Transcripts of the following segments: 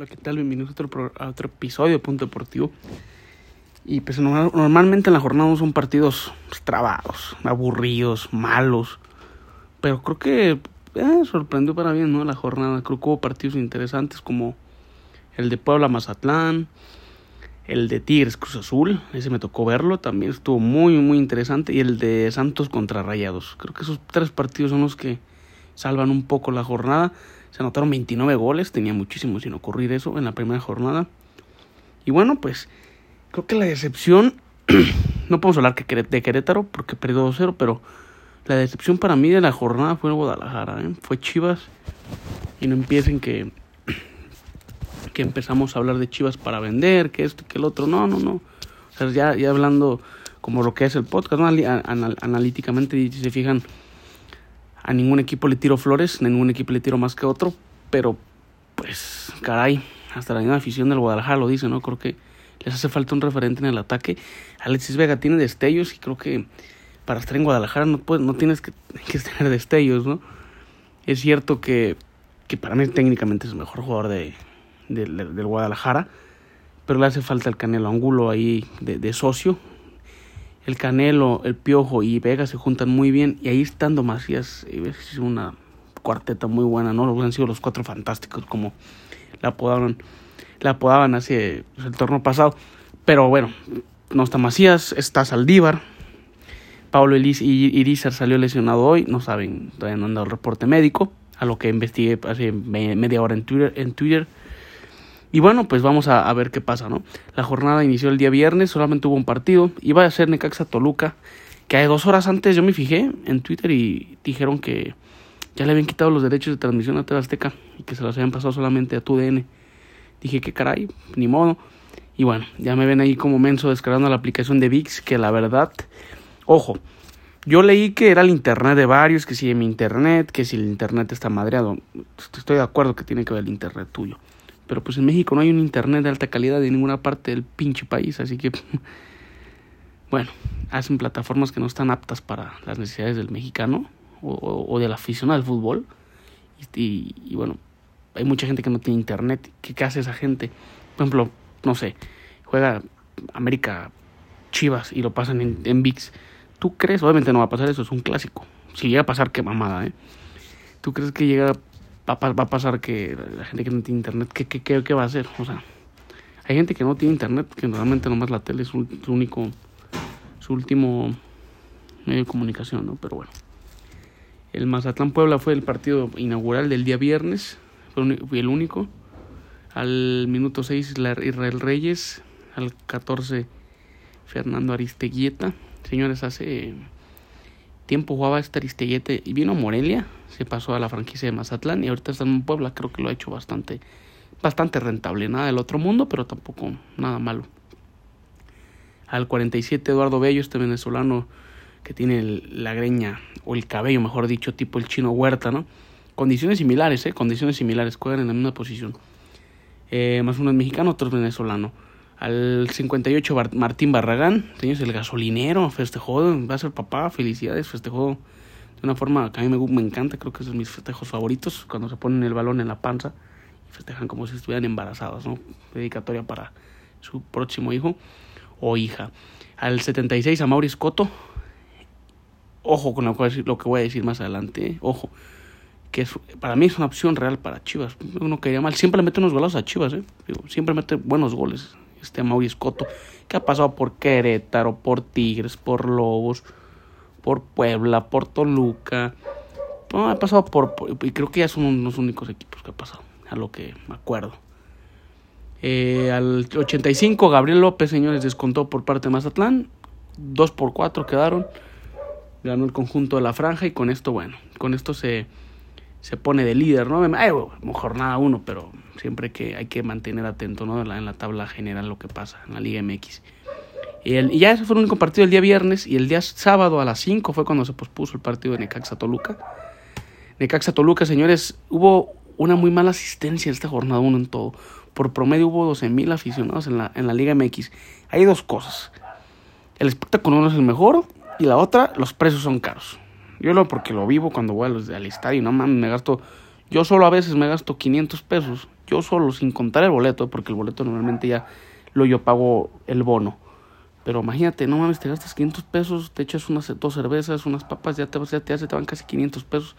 Hola, ¿qué tal? Bienvenidos a otro, episodio de Punto Deportivo. Y pues normalmente en la jornada son partidos pues, trabados, aburridos, malos. Pero creo que eh, sorprendió para bien, ¿no? La jornada. Creo que hubo partidos interesantes como el de Puebla Mazatlán, el de Tigres Cruz Azul, ese me tocó verlo, también estuvo muy, muy interesante. Y el de Santos contra Rayados. Creo que esos tres partidos son los que salvan un poco la jornada. Se anotaron 29 goles, tenía muchísimo sin ocurrir eso en la primera jornada. Y bueno, pues Creo que la decepción, no podemos hablar de Querétaro porque perdió 2-0, pero la decepción para mí de la jornada fue el Guadalajara, ¿eh? fue Chivas. Y no empiecen que, que empezamos a hablar de Chivas para vender, que esto, que el otro. No, no, no. O sea, ya, ya hablando como lo que es el podcast, ¿no? analíticamente, si se fijan, a ningún equipo le tiro flores, a ningún equipo le tiro más que otro, pero pues, caray, hasta la misma afición del Guadalajara lo dice, ¿no? Creo que les hace falta un referente en el ataque. Alexis Vega tiene destellos y creo que para estar en Guadalajara no, puedes, no tienes que, tener destellos, ¿no? Es cierto que, que para mí técnicamente es el mejor jugador de, del Guadalajara, pero le hace falta el Canelo Angulo ahí de, socio. El Canelo, el Piojo y Vega se juntan muy bien y ahí estando Macías es una cuarteta muy buena, ¿no? Han sido los cuatro fantásticos como la apodaron la apodaban hace pues, el torneo pasado. Pero bueno, no está Macías, está Saldívar. Pablo Elis y Irizar salió lesionado hoy, no saben, todavía no han dado el reporte médico, a lo que investigué hace media hora en Twitter. En Twitter. Y bueno, pues vamos a, ver qué pasa, ¿no? La jornada inició el día viernes, solamente hubo un partido, iba a ser Necaxa Toluca, que dos horas antes yo me fijé en Twitter y dijeron que ya le habían quitado los derechos de transmisión a TV Azteca y que se los habían pasado solamente a TUDN. Dije que caray, ni modo. Y bueno, ya me ven ahí como menso descargando la aplicación de VIX, que la verdad, ojo, yo leí que era el internet de varios, que si mi internet, que si el internet está madreado. Estoy de acuerdo que tiene que ver el internet tuyo. Pero pues en México no hay un internet de alta calidad en ninguna parte del pinche país, así que bueno, hacen plataformas que no están aptas para las necesidades del mexicano o, o del aficionado al fútbol. y bueno, hay mucha gente que no tiene internet. ¿Qué, hace esa gente? Por ejemplo, no sé, juega América Chivas y lo pasan en, en VIX. ¿Tú crees? Obviamente no va a pasar eso, es un clásico. Si llega a pasar, qué mamada, ¿eh? ¿Tú crees que llega va, a pasar que la gente que no tiene internet, ¿qué, qué, qué, va a hacer? O sea, hay gente que no tiene internet, que normalmente nomás la tele es su, único, su último medio de comunicación, ¿no? Pero bueno. El Mazatlán Puebla fue el partido inaugural del día viernes fui el único. Al minuto 6 Israel Reyes, al 14 Fernando Aristeguieta. Señores, hace tiempo jugaba este Aristeguieta y vino a Morelia, se pasó a la franquicia de Mazatlán y ahorita está en Puebla, creo que lo ha hecho bastante bastante rentable, nada del otro mundo, pero tampoco nada malo. Al 47 Eduardo Bello, este venezolano que tiene la greña o el cabello, mejor dicho, tipo el chino Huerta, ¿no? Condiciones similares, ¿eh? Condiciones similares, juegan en la misma posición. Eh, más uno es mexicano, otro es venezolano. Al 58 Martín Barragán, señores, el gasolinero, festejó, va a ser papá, felicidades, festejó de una forma que a mí me, me encanta, creo que es de mis festejos favoritos, cuando se ponen el balón en la panza y festejan como si estuvieran embarazados, ¿no? Dedicatoria para su próximo hijo o hija. Al 76 a Maurice Coto, ojo con lo que voy a decir más adelante, ¿eh? ojo que para mí es una opción real para Chivas. Uno quería mal. Siempre le mete unos goles a Chivas, ¿eh? siempre mete buenos goles. Este Mauricio Escoto, que ha pasado por Querétaro, por Tigres, por Lobos, por Puebla, por Toluca. No, ha pasado por, Y creo que ya son los únicos equipos que ha pasado, a lo que me acuerdo. Eh, al 85, Gabriel López, señores, descontó por parte de Mazatlán. 2 por 4 quedaron. Ganó el conjunto de la franja y con esto, bueno, con esto se se pone de líder, ¿no? Ay, mejor nada uno, pero siempre que hay que mantener atento, ¿no? En la, en la tabla general lo que pasa en la Liga MX. Y, el, y, ya ese fue el único partido el día viernes y el día sábado a las 5 fue cuando se pospuso el partido de Necaxa Toluca. Necaxa Toluca, señores, hubo una muy mala asistencia esta jornada 1 en todo. Por promedio hubo 12 mil aficionados en la, en la Liga MX. Hay dos cosas. El espectáculo no es el mejor y la otra, los precios son caros. Yo lo porque lo vivo cuando voy al, estadio, no mames, me gasto, yo solo a veces me gasto 500 pesos, yo solo, sin contar el boleto, porque el boleto normalmente ya lo yo pago el bono. Pero imagínate, no mames, te gastas 500 pesos, te echas unas dos cervezas, unas papas, ya te, ya te, hace, te van casi 500 pesos.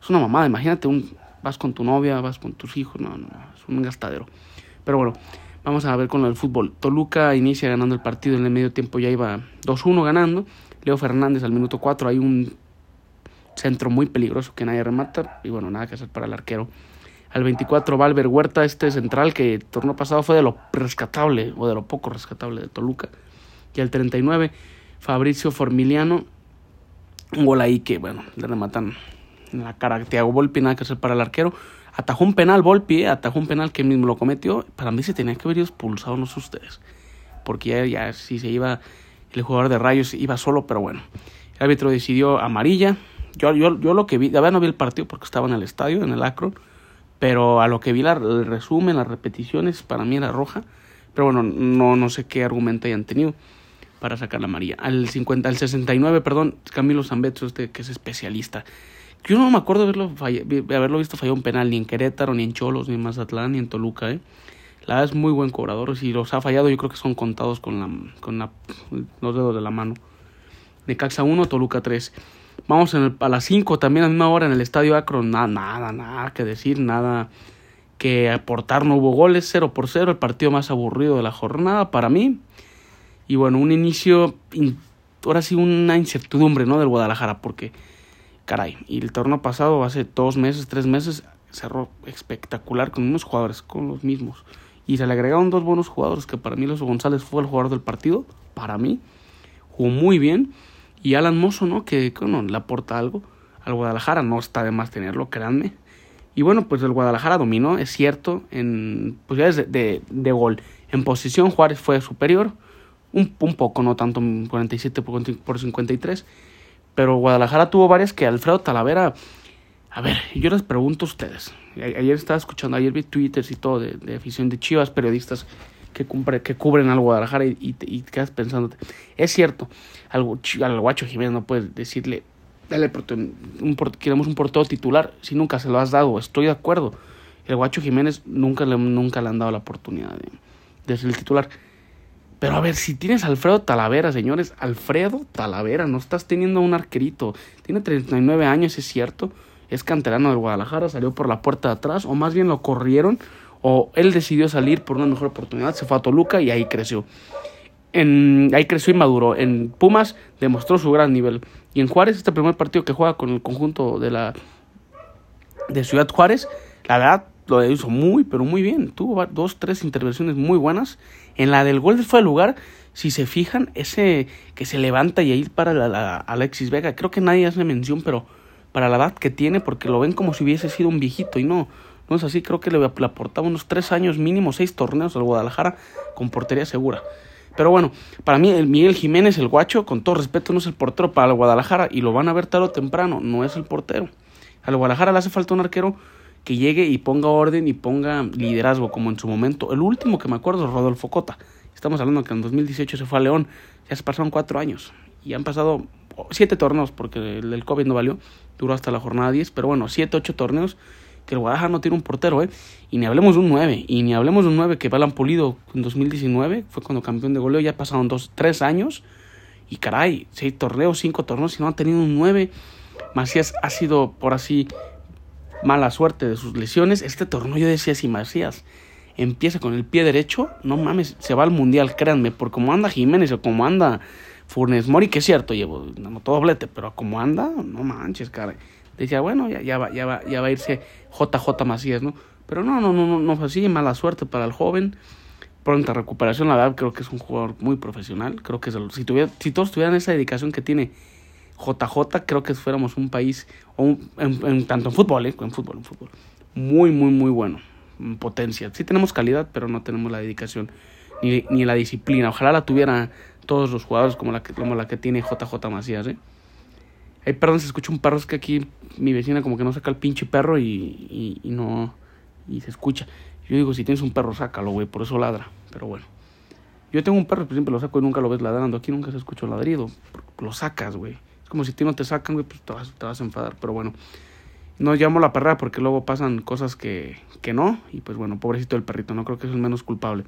Es una mamada, imagínate, un, vas con tu novia, vas con tus hijos, no, no, es un gastadero. Pero bueno, vamos a ver con el fútbol. Toluca inicia ganando el partido en el medio tiempo, ya iba 2-1 ganando. Leo Fernández al minuto 4, hay un centro muy peligroso que nadie remata y bueno, nada que hacer para el arquero. Al 24 Valver Huerta, este central que el torneo pasado fue de lo rescatable o de lo poco rescatable de Toluca. Y al 39 Fabricio Formiliano, un gol ahí que bueno, le rematan en la cara a Thiago Volpi, nada que hacer para el arquero. Atajó un penal Volpi, eh, atajó un penal que mismo lo cometió. Para mí se tenía que haber expulsado, no sé ustedes. Porque ya, ya si se iba el jugador de Rayos iba solo, pero bueno. El árbitro decidió amarilla, yo, yo, yo lo que vi, a ver, no vi el partido porque estaba en el estadio, en el Acro, pero a lo que vi la, el resumen, las repeticiones, para mí era roja. Pero bueno, no, no sé qué argumento hayan tenido para sacar la María. Al 50, al 69, perdón, Camilo Zambetso, este que es especialista. Yo no me acuerdo haberlo, haberlo visto fallar un penal ni en Querétaro, ni en Cholos, ni en Mazatlán, ni en Toluca, ¿eh? La es muy buen cobrador. Si los ha fallado, yo creo que son contados con, la, con la, los dedos de la mano. De Caxa 1, Toluca 3. Vamos en a las 5 también a la misma hora en el Estadio Akron. Nada, nada, nada que decir, nada que aportar. No hubo goles, 0 por 0. El partido más aburrido de la jornada para mí. Y bueno, un inicio, ahora sí una incertidumbre, ¿no? Del Guadalajara, porque, caray, y el torneo pasado, hace dos meses, tres meses, cerró espectacular con unos jugadores, con los mismos. Y se le agregaron dos buenos jugadores, que para mí Los González fue el jugador del partido, para mí. Jugó muy bien y Alan Mozo, ¿no? Que bueno, le aporta algo al Guadalajara, no está de más tenerlo, créanme. Y bueno, pues el Guadalajara dominó, es cierto, en posibilidades de, de, gol. En posición Juárez fue superior, un, un poco, no tanto, 47 por, por 53. Pero Guadalajara tuvo varias que Alfredo Talavera... A ver, yo les pregunto a ustedes. Ayer estaba escuchando, ayer vi twitters y todo de, de afición de Chivas, periodistas que, que cubren al Guadalajara y, y, quedas pensando, es cierto, al, al Guacho Jiménez no puedes decirle, dale, un, queremos un portero titular si nunca se lo has dado, estoy de acuerdo. El Guacho Jiménez nunca le, nunca le han dado la oportunidad de, de ser el titular. Pero a ver, si tienes a Alfredo Talavera, señores, Alfredo Talavera, no estás teniendo un arquerito. Tiene 39 años, es cierto. Es canterano del Guadalajara, salió por la puerta de atrás, o más bien lo corrieron o él decidió salir por una mejor oportunidad, se fue a Toluca y ahí creció. En, ahí creció y maduró. En Pumas demostró su gran nivel. Y en Juárez, este primer partido que juega con el conjunto de la de Ciudad Juárez, la verdad lo hizo muy, pero muy bien. Tuvo dos, tres intervenciones muy buenas. En la del gol fue el lugar, si se fijan, ese que se levanta y ahí para la, Alexis Vega. Creo que nadie hace mención, pero para la edad que tiene, porque lo ven como si hubiese sido un viejito y no. No es así, creo que le, aportaba unos tres años mínimo, seis torneos al Guadalajara con portería segura. Pero bueno, para mí el Miguel Jiménez, el guacho, con todo respeto, no es el portero para el Guadalajara y lo van a ver tarde o temprano, no es el portero. Al Guadalajara le hace falta un arquero que llegue y ponga orden y ponga liderazgo, como en su momento. El último que me acuerdo es Rodolfo Cota. Estamos hablando que en 2018 se fue a León, ya se pasaron cuatro años y han pasado siete torneos, porque el, el COVID no valió, duró hasta la jornada 10, pero bueno, siete, ocho torneos que el Guadalajara no tiene un portero, ¿eh? Y ni hablemos de un 9, y ni hablemos de un 9 que Balan Pulido en 2019, fue cuando campeón de goleo, ya pasaron dos, tres años, y caray, seis torneos, cinco torneos, y no han tenido un 9. Macías ha sido, por así, mala suerte de sus lesiones. Este torneo yo decía, si Macías empieza con el pie derecho, no mames, se va al mundial, créanme, por como anda Jiménez o como anda Furnes Mori, que es cierto, llevo no, todo doblete, pero como anda, no manches, caray decía, bueno, ya, ya, va, ya, va, ya va a irse JJ Macías, ¿no? Pero no, no, no, no, no fue así, mala suerte para el joven. Pronta recuperación, la verdad creo que es un jugador muy profesional. Creo que si, tuviera, si todos tuvieran esa dedicación que tiene JJ, creo que fuéramos un país, o en, tanto en fútbol, ¿eh? en fútbol, en fútbol, muy, muy, muy bueno. En potencia. Sí tenemos calidad, pero no tenemos la dedicación ni, ni la disciplina. Ojalá la tuviera todos los jugadores como la que, como la que tiene JJ Macías, ¿eh? Ay, perdón, se escucha un perro, que aquí mi vecina como que no saca el pinche perro y, y, no... Y se escucha. Yo digo, si tienes un perro, sácalo, güey, por eso ladra. Pero bueno. Yo tengo un perro, pero siempre lo saco y nunca lo ves ladrando. Aquí nunca se escucha ladrido. Lo sacas, güey. Es como si a ti no te sacan, güey, pues te vas, te vas a enfadar. Pero bueno. No llamo la perra porque luego pasan cosas que, que no. Y pues bueno, pobrecito el perrito, no creo que es el menos culpable.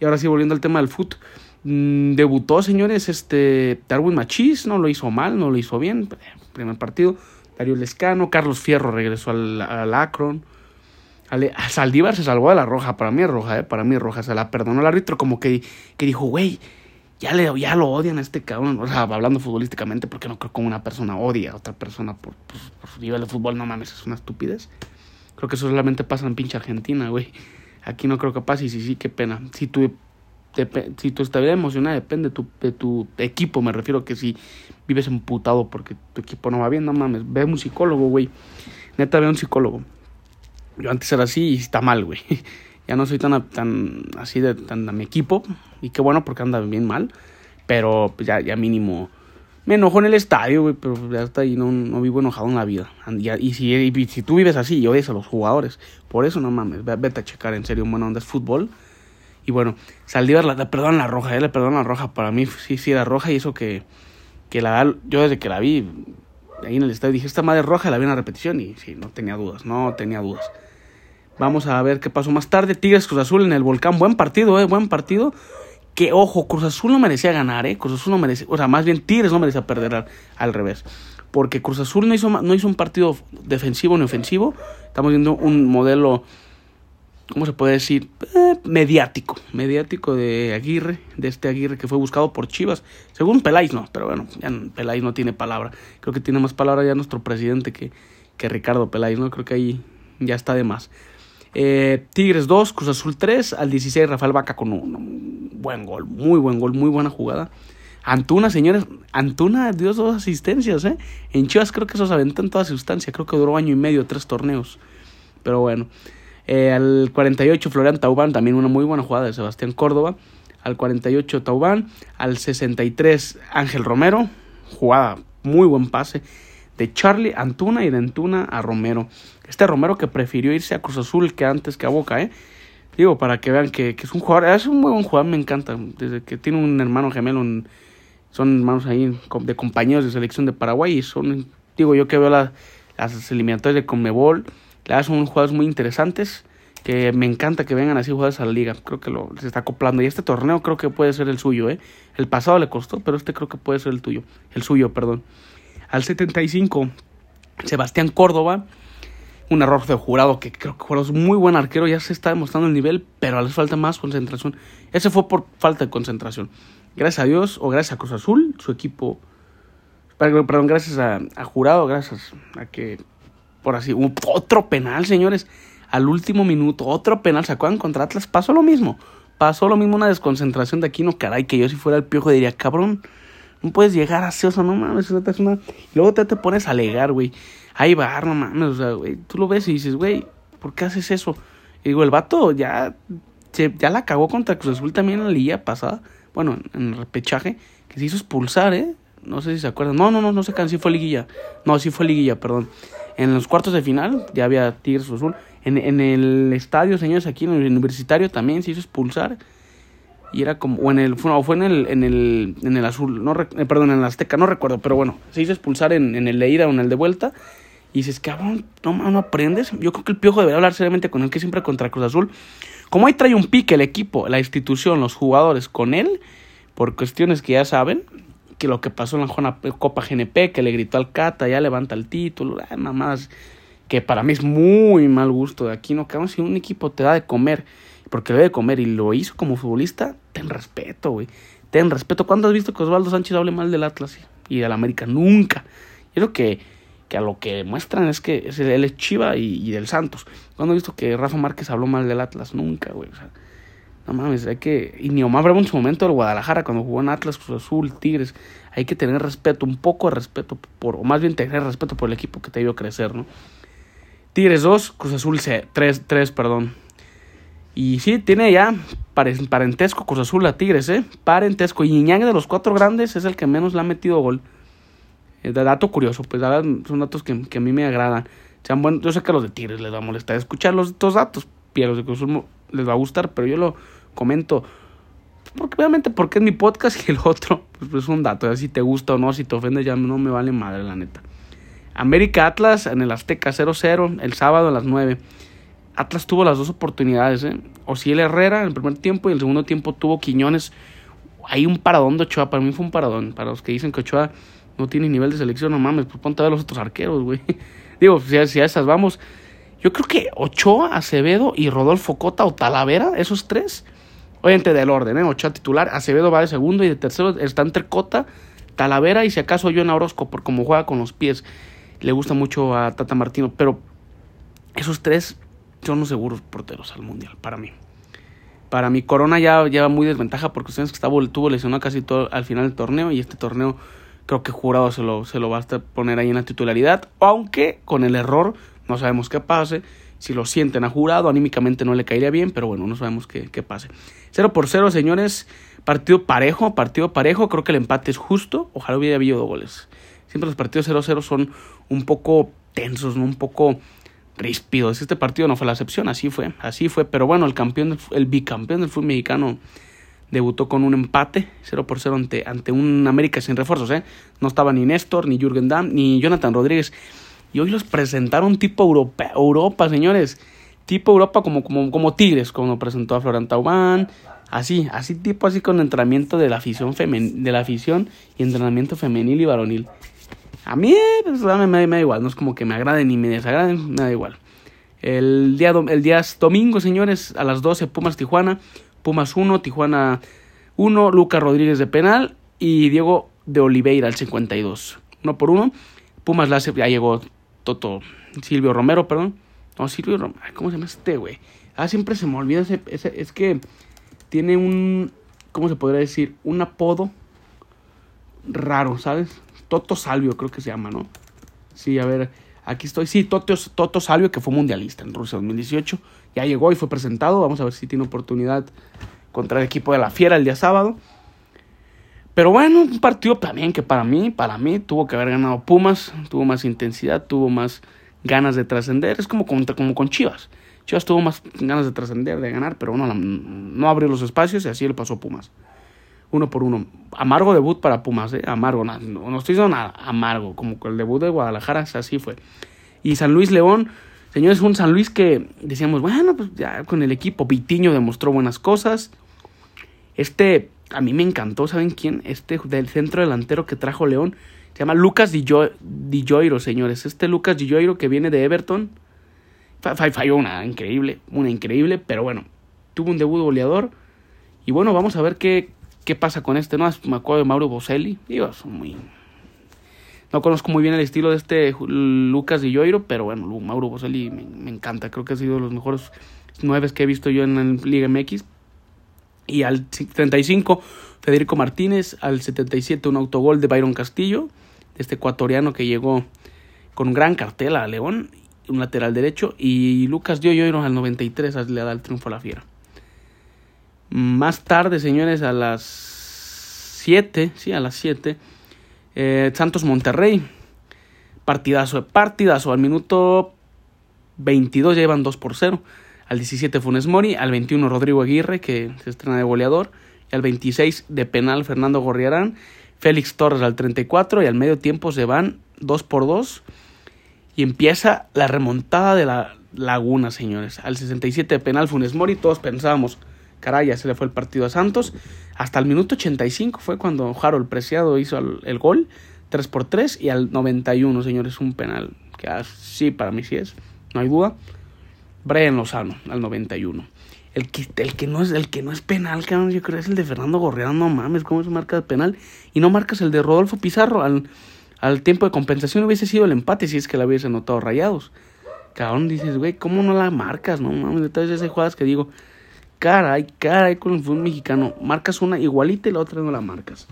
Y ahora sí, volviendo al tema del foot. Mm, debutó, señores, este Darwin Machis, no lo hizo mal, no lo hizo bien. Primer partido. Darío Lescano, Carlos Fierro regresó al, al Akron. Saldívar se salvó de la roja, para mí es roja, ¿eh? para mí es roja, se la perdonó el árbitro como que, que dijo, güey, ya, le, ya lo odian a este cabrón, o sea, hablando futbolísticamente, porque no creo que una persona odia a otra persona por, por, su nivel de fútbol, no mames, es una estupidez. Creo que eso solamente pasa en pinche Argentina, güey. Aquí no creo que pase y sí, sí, qué pena. Si tu, si tu estabilidad emocional depende de tu, de tu equipo, me refiero que si vives emputado porque tu equipo no va bien, no mames, ve a un psicólogo, güey. Neta, ve a un psicólogo. Yo antes era así y está mal, güey. ya no soy tan, tan así de tan a mi equipo. Y qué bueno porque anda bien mal. Pero pues, ya, ya mínimo. Me enojo en el estadio, güey, pero ya está ahí, no, no vivo enojado en la vida. Y, si, y si tú vives así y odias a los jugadores, por eso no mames, vete a checar en serio, bueno, onda es fútbol. Y bueno, Saldívar le perdón la roja, eh, perdón la roja, para mí sí, sí era roja y eso que, que la yo desde que la vi ahí en el estadio dije, esta madre roja la vi en la repetición y sí, no tenía dudas, no tenía dudas. Vamos a ver qué pasó más tarde. Tigres Cruz Azul en el Volcán. Buen partido, eh, buen partido. Que ojo, Cruz Azul no merecía ganar, eh. Cruz Azul no merecía, o sea, más bien Tigres no merecía perder al, revés. Porque Cruz Azul no hizo, no hizo un partido defensivo ni ofensivo. Estamos viendo un modelo, ¿cómo se puede decir? Eh, mediático. Mediático de Aguirre, de este Aguirre que fue buscado por Chivas. Según Peláis, no, pero bueno, ya Peláis no tiene palabra. Creo que tiene más palabra ya nuestro presidente que, que Ricardo Peláis, ¿no? Creo que ahí ya está de más. Eh, Tigres 2, Cruz Azul 3, al 16 Rafael Vaca con un, buen gol, muy buen gol, muy buena jugada. Antuna, señores, Antuna dio dos asistencias, ¿eh? En Chivas creo que esos aventan toda sustancia, creo que duró año y medio, tres torneos. Pero bueno, eh, al 48 Florian Taubán, también una muy buena jugada de Sebastián Córdoba. Al 48 Taubán, al 63 Ángel Romero, jugada, muy buen pase de Charlie Antuna y de Antuna a Romero. Este Romero que prefirió irse a Cruz Azul que antes que a Boca, ¿eh? Digo, para que vean que, es un jugador, es un muy buen jugador, me encanta. Desde que tiene un hermano gemelo, son hermanos ahí de compañeros de selección de Paraguay y son, digo, yo que veo las eliminatorias de Conmebol, son jugadores muy interesantes que me encanta que vengan así jugadores a la liga. Creo que lo, se está acoplando. Y este torneo creo que puede ser el suyo, ¿eh? El pasado le costó, pero este creo que puede ser el tuyo. El suyo, perdón. Al 75, Sebastián Córdoba. Un error de jurado que creo que es muy buen arquero, ya se está demostrando el nivel, pero les falta más concentración. Ese fue por falta de concentración. Gracias a Dios, o gracias a Cruz Azul, su equipo. Perdón, gracias a, Jurado, gracias a que. Por así, otro penal, señores. Al último minuto, otro penal. ¿Se acuerdan contra Atlas? Pasó lo mismo. Pasó lo mismo una desconcentración de Aquino. Caray, que yo si fuera el piojo diría, cabrón, no puedes llegar así, o sea, no mames, luego te, te pones a alegar, güey. Ahí va, no mames, o sea, güey. Tú lo ves y dices, güey, ¿por qué haces eso? Y digo, el vato ya, ya la cagó contra Cruz Azul también en la liga pasada. Bueno, en el repechaje, que se hizo expulsar, ¿eh? No sé si se acuerdan. No, no, no, no sé qué, sí fue liguilla. No, sí fue liguilla, perdón. En los cuartos de final ya había Tigres Azul. En, en el estadio, señores, aquí en el universitario también se hizo expulsar y era como o en el o fue en el en el en el azul no eh, perdón en el azteca no recuerdo pero bueno se hizo expulsar en, en el de ida o en el de vuelta y dices cabrón no no aprendes yo creo que el piojo debería hablar seriamente con él que siempre contra Cruz Azul como ahí trae un pique el equipo la institución los jugadores con él por cuestiones que ya saben que lo que pasó en la Copa GNP que le gritó al Cata ya levanta el título ah, mamadas que para mí es muy mal gusto de aquí no cabrón si un equipo te da de comer porque le debe comer y lo hizo como futbolista, ten respeto, güey. Ten respeto. ¿Cuándo has visto que Osvaldo Sánchez hable mal del Atlas y del América? Nunca. Yo creo que, que a lo que muestran es que él es Chiva y, del Santos. ¿Cuándo has visto que Rafa Márquez habló mal del Atlas? Nunca, güey. O sea, no mames, hay que. Y ni Omar Bravo en su momento del Guadalajara, cuando jugó en Atlas, Cruz Azul, Tigres. Hay que tener respeto, un poco de respeto, por, o más bien tener respeto por el equipo que te dio crecer, ¿no? Tigres 2, Cruz Azul 3, 3, perdón. Y sí, tiene ya parentesco Cruz Azul a Tigres, ¿eh? Parentesco. Y Iñague de los cuatro grandes es el que menos le ha metido gol. Eh, dato curioso, pues son datos que, a mí me agradan. Sean buenos, yo sé que a los de Tigres les va a molestar escuchar los estos datos. Y los de Cruz Azul les va a gustar, pero yo lo comento. Porque obviamente porque es mi podcast y el otro, pues, es un dato. si te gusta o no, si te ofende, ya no me vale madre, la neta. América Atlas en el Azteca 0-0 el sábado a las 9. Atlas tuvo las dos oportunidades, ¿eh? Ociel Herrera en el primer tiempo y el segundo tiempo tuvo Quiñones. Hay un paradón de Ochoa, para mí fue un paradón. Para los que dicen que Ochoa no tiene nivel de selección, no mames, pues ponte a ver los otros arqueros, güey. Digo, si a esas vamos, yo creo que Ochoa, Acevedo y Rodolfo Cota o Talavera, esos tres, obviamente del orden, ¿eh? Ochoa titular, Acevedo va de segundo y de tercero está entre Cota, Talavera y si acaso yo en Orozco, por como juega con los pies, le gusta mucho a Tata Martino, pero esos tres son los seguros porteros al mundial, para mí. Para mi Corona ya lleva muy desventaja porque ustedes que estaba, tuvo lesionado casi todo al final del torneo y este torneo creo que Jurado se lo, se lo va a poner ahí en la titularidad, aunque con el error no sabemos qué pase. Si lo sienten a Jurado, anímicamente no le caería bien, pero bueno, no sabemos qué, qué pase. 0 por 0, señores. Partido parejo, partido parejo. Creo que el empate es justo. Ojalá hubiera habido goles. Siempre los partidos 0-0 son un poco tensos. Un poco ríspidos. Este partido no fue la excepción, así fue, así fue. Pero bueno, el campeón, el bicampeón del fútbol mexicano debutó con un empate 0 por 0 ante, ante un América sin refuerzos, ¿eh? No estaba ni Néstor, ni Jürgen Damm, ni Jonathan Rodríguez. Y hoy los presentaron tipo Europa, Europa señores. Tipo Europa como, como, como Tigres, como presentó a Florent Taubán. Así, así tipo así con entrenamiento de la afición femen, de la afición y entrenamiento femenil y varonil. A mí pues, me, da igual, no es como que me agraden ni me desagraden, me da igual. El día, el día domingo, señores, a las 12, Pumas Tijuana. Pumas 1, Tijuana 1, Lucas Rodríguez de penal y Diego de Oliveira al 52. Uno por uno. Pumas la ya llegó Toto, Silvio Romero, perdón. No, Silvio Romero, ¿cómo se llama este, güey? Ah, siempre se me olvida ese, es que tiene un, ¿cómo se podría decir? Un apodo raro, ¿sabes? Toto Salvio creo que se llama, ¿no? Sí, a ver, aquí estoy. Sí, Toto, Toto Salvio, que fue mundialista en Rusia 2018. Ya llegó y fue presentado. Vamos a ver si tiene oportunidad contra el equipo de la Fiera el día sábado. Pero bueno, un partido también que para mí, para mí, tuvo que haber ganado Pumas. Tuvo más intensidad, tuvo más ganas de trascender. Es como con, como con Chivas. Chivas tuvo más ganas de trascender, de ganar, pero no, no abrió los espacios y así le pasó Pumas uno por uno. Amargo debut para Pumas, ¿eh? Amargo, no, no estoy diciendo nada, amargo, como el debut de Guadalajara, así fue. Y San Luis León, señores, un San Luis que decíamos, bueno, pues ya con el equipo, Vitiño demostró buenas cosas. Este, a mí me encantó, ¿saben quién? Este del centro delantero que trajo León, se llama Lucas Di, Gioiro, señores. Este Lucas Di Gioiro que viene de Everton, falló una increíble, una increíble, pero bueno, tuvo un debut goleador. Y bueno, vamos a ver qué, ¿Qué pasa con este? No, me acuerdo de Mauro Boselli. Digo, muy... No conozco muy bien el estilo de este Lucas Di Lloiro, pero bueno, Mauro Boselli me, encanta. Creo que ha sido de los mejores nueve que he visto yo en la Liga MX. Y al 35, Federico Martínez. Al 77, un autogol de Byron Castillo, de este ecuatoriano que llegó con gran cartel a León, un lateral derecho. Y Lucas Di Lloiro al 93 le da el triunfo a la Fiera. Más tarde, señores, a las 7, sí, a las 7, eh, Santos Monterrey. Partidazo, partidazo. Al minuto 22 ya iban 2 por 0. Al 17 Funes Mori. Al 21 Rodrigo Aguirre, que se estrena de goleador. Y al 26 de penal Fernando Gorriarán. Félix Torres al 34. Y al medio tiempo se van 2 por 2. Y empieza la remontada de la Laguna, señores. Al 67 de penal Funes Mori. Todos pensábamos caray, ya se le fue el partido a Santos. Hasta el minuto 85 fue cuando Harold Preciado hizo el, gol, 3 por 3 y al 91, señores, un penal, que sí, para mí sí es, no hay duda. Brian Lozano, al 91. El que, el que, no, es, el que no es penal, yo creo es el de Fernando Gorriano, no mames, ¿cómo se marca el penal? Y no marcas el de Rodolfo Pizarro, al, al tiempo de compensación hubiese sido el empate si es que la hubiese notado rayados. Cabrón, dices, güey, ¿cómo no la marcas? No mames, entonces esas jugadas que digo, caray, caray con el fútbol mexicano. Marcas una igualita y la otra no la marcas.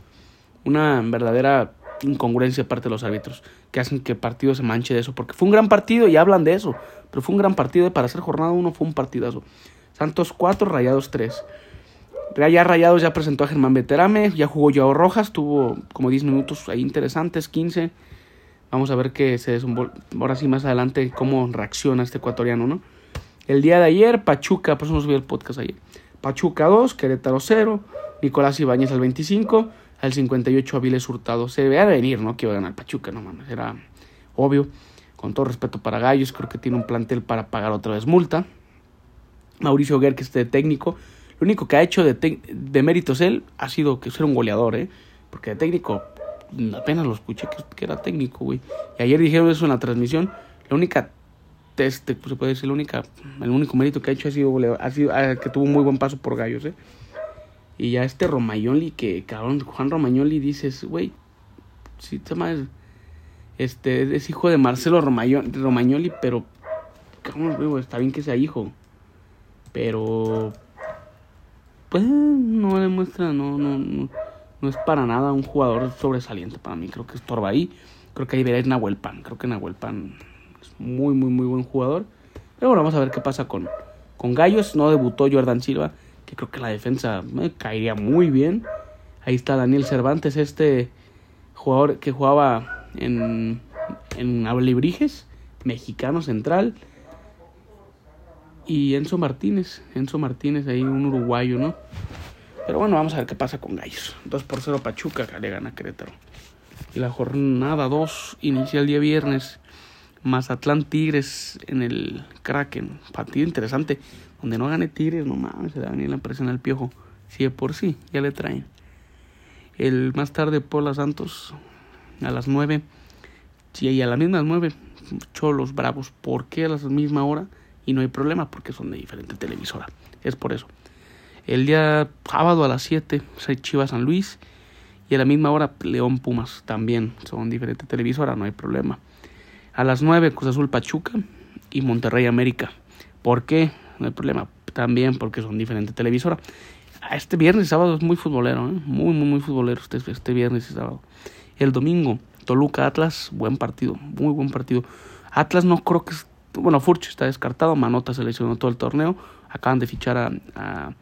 Una verdadera incongruencia de parte de los árbitros que hacen que el partido se manche de eso. Porque fue un gran partido y hablan de eso. Pero fue un gran partido. Para hacer jornada uno fue un partidazo. Santos 4, Rayados 3. Ya Rayados ya presentó a Germán Veterame. Ya jugó Joao Rojas. Tuvo como 10 minutos ahí interesantes, 15. Vamos a ver qué se desenvuelve. Ahora sí, más adelante, cómo reacciona este ecuatoriano, ¿no? El día de ayer, Pachuca, por eso no subí el podcast ayer. Pachuca 2, Querétaro 0, Nicolás Ibáñez al 25, al 58 Aviles Hurtado. Se debe venir, ¿no? Que iba a ganar Pachuca, no mames. Era obvio, con todo respeto para Gallos, creo que tiene un plantel para pagar otra vez multa. Mauricio Guerra, que esté técnico, lo único que ha hecho de, méritos él ha sido que ser un goleador, ¿eh? Porque de técnico apenas lo escuché que, era técnico, güey. Y ayer dijeron eso en la transmisión. La única se puede decir, la única, el único mérito que ha hecho ha sido, que tuvo un muy buen paso por Gallos, ¿eh? Y ya este Romagnoli, que cabrón, Juan Romagnoli dices, güey, sí, más, este, es hijo de Marcelo Romagnoli, pero, cabrón, güey, está bien que sea hijo. Pero, pues, no demuestra, no, no, no no es para nada un jugador sobresaliente para mí. Creo que estorba ahí. Creo que ahí veréis Nahuel Pan. Creo que Nahuel Pan es muy, muy, muy buen jugador. Pero bueno, vamos a ver qué pasa con, con Gallos. No debutó Jordan Silva, que creo que la defensa caería muy bien. Ahí está Daniel Cervantes, este jugador que jugaba en, en Ablibrijes, mexicano central. Y Enzo Martínez, Enzo Martínez, ahí un uruguayo, ¿no? Pero bueno, vamos a ver qué pasa con Gallos. 2 por 0 Pachuca, le gana Querétaro. Y la jornada 2 inicia el día viernes. Mazatlán Tigres en el Kraken. Partido interesante. Donde no gane Tigres, no mames, se da ni la presión al piojo. Si de por sí, ya le traen. El más tarde, Pola Santos a las 9. Sí, y a las mismas 9, Cholos Bravos. ¿Por qué a la misma hora? Y no hay problema porque son de diferente televisora. Es por eso. El día sábado a las 7, Chivas San Luis. Y a la misma hora, León Pumas también. Son diferentes televisoras, no hay problema. A las 9, Cruz Azul Pachuca y Monterrey América. ¿Por qué? No hay problema. También porque son diferentes televisoras. Este viernes y sábado es muy futbolero, ¿eh? muy, muy, muy futbolero este, este viernes y sábado. El domingo, Toluca Atlas, buen partido, muy buen partido. Atlas no creo que. Bueno, Furch está descartado, Manota se lesionó todo el torneo. Acaban de fichar a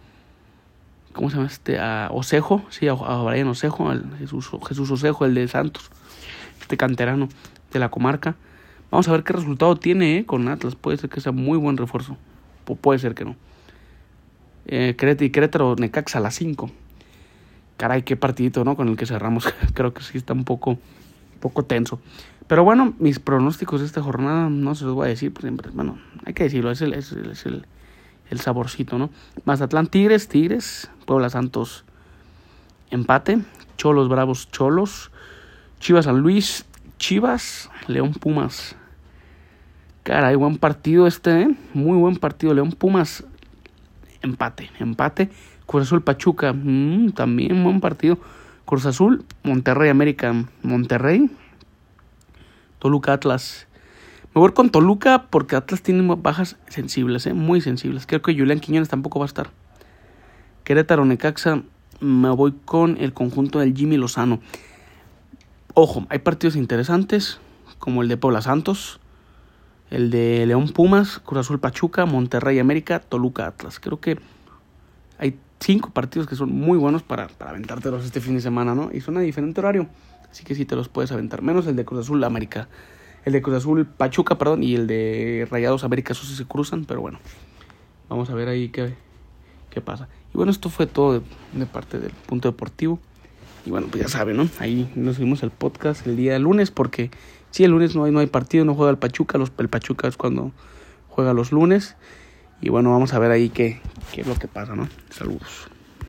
¿cómo se llama este? A Osejo, sí, a, Brian Osejo, Jesús, Jesús Osejo, el de Santos, este canterano de la comarca. Vamos a ver qué resultado tiene eh, con Atlas. Puede ser que sea muy buen refuerzo. Puede ser que no. Eh, Querétaro Querétaro Necaxa a las 5. Caray, qué partidito, ¿no? Con el que cerramos. Creo que sí está un poco, poco tenso. Pero bueno, mis pronósticos de esta jornada no se los voy a decir. siempre, bueno, hay que decirlo. Es el, es es el, el saborcito, ¿no? Mazatlán Tigres, Tigres, Puebla Santos, empate, Cholos Bravos, Cholos, Chivas San Luis, Chivas, León Pumas. Caray, buen partido este, ¿eh? Muy buen partido. León Pumas, empate, empate. Cruz Azul Pachuca, mm, también buen partido. Cruz Azul, Monterrey América, Monterrey. Toluca Atlas, me voy con Toluca porque Atlas tiene bajas sensibles, ¿eh? muy sensibles. Creo que Julián Quiñones tampoco va a estar. Querétaro Necaxa, me voy con el conjunto del Jimmy Lozano. Ojo, hay partidos interesantes como el de Puebla Santos, el de León Pumas, Cruz Azul Pachuca, Monterrey América, Toluca Atlas. Creo que hay cinco partidos que son muy buenos para, para aventártelos este fin de semana, ¿no? Y son a diferente horario, así que sí te los puedes aventar, menos el de Cruz Azul América el de Cruz Azul Pachuca, perdón, y el de Rayados América, esos se cruzan, pero bueno, vamos a ver ahí qué, qué pasa. Y bueno, esto fue todo de, parte del punto deportivo. Y bueno, pues ya saben, ¿no? Ahí nos vimos el podcast el día lunes, porque sí, el lunes no hay, no hay partido, no juega el Pachuca, los, el Pachuca es cuando juega los lunes. Y bueno, vamos a ver ahí qué, qué es lo que pasa, ¿no? Saludos.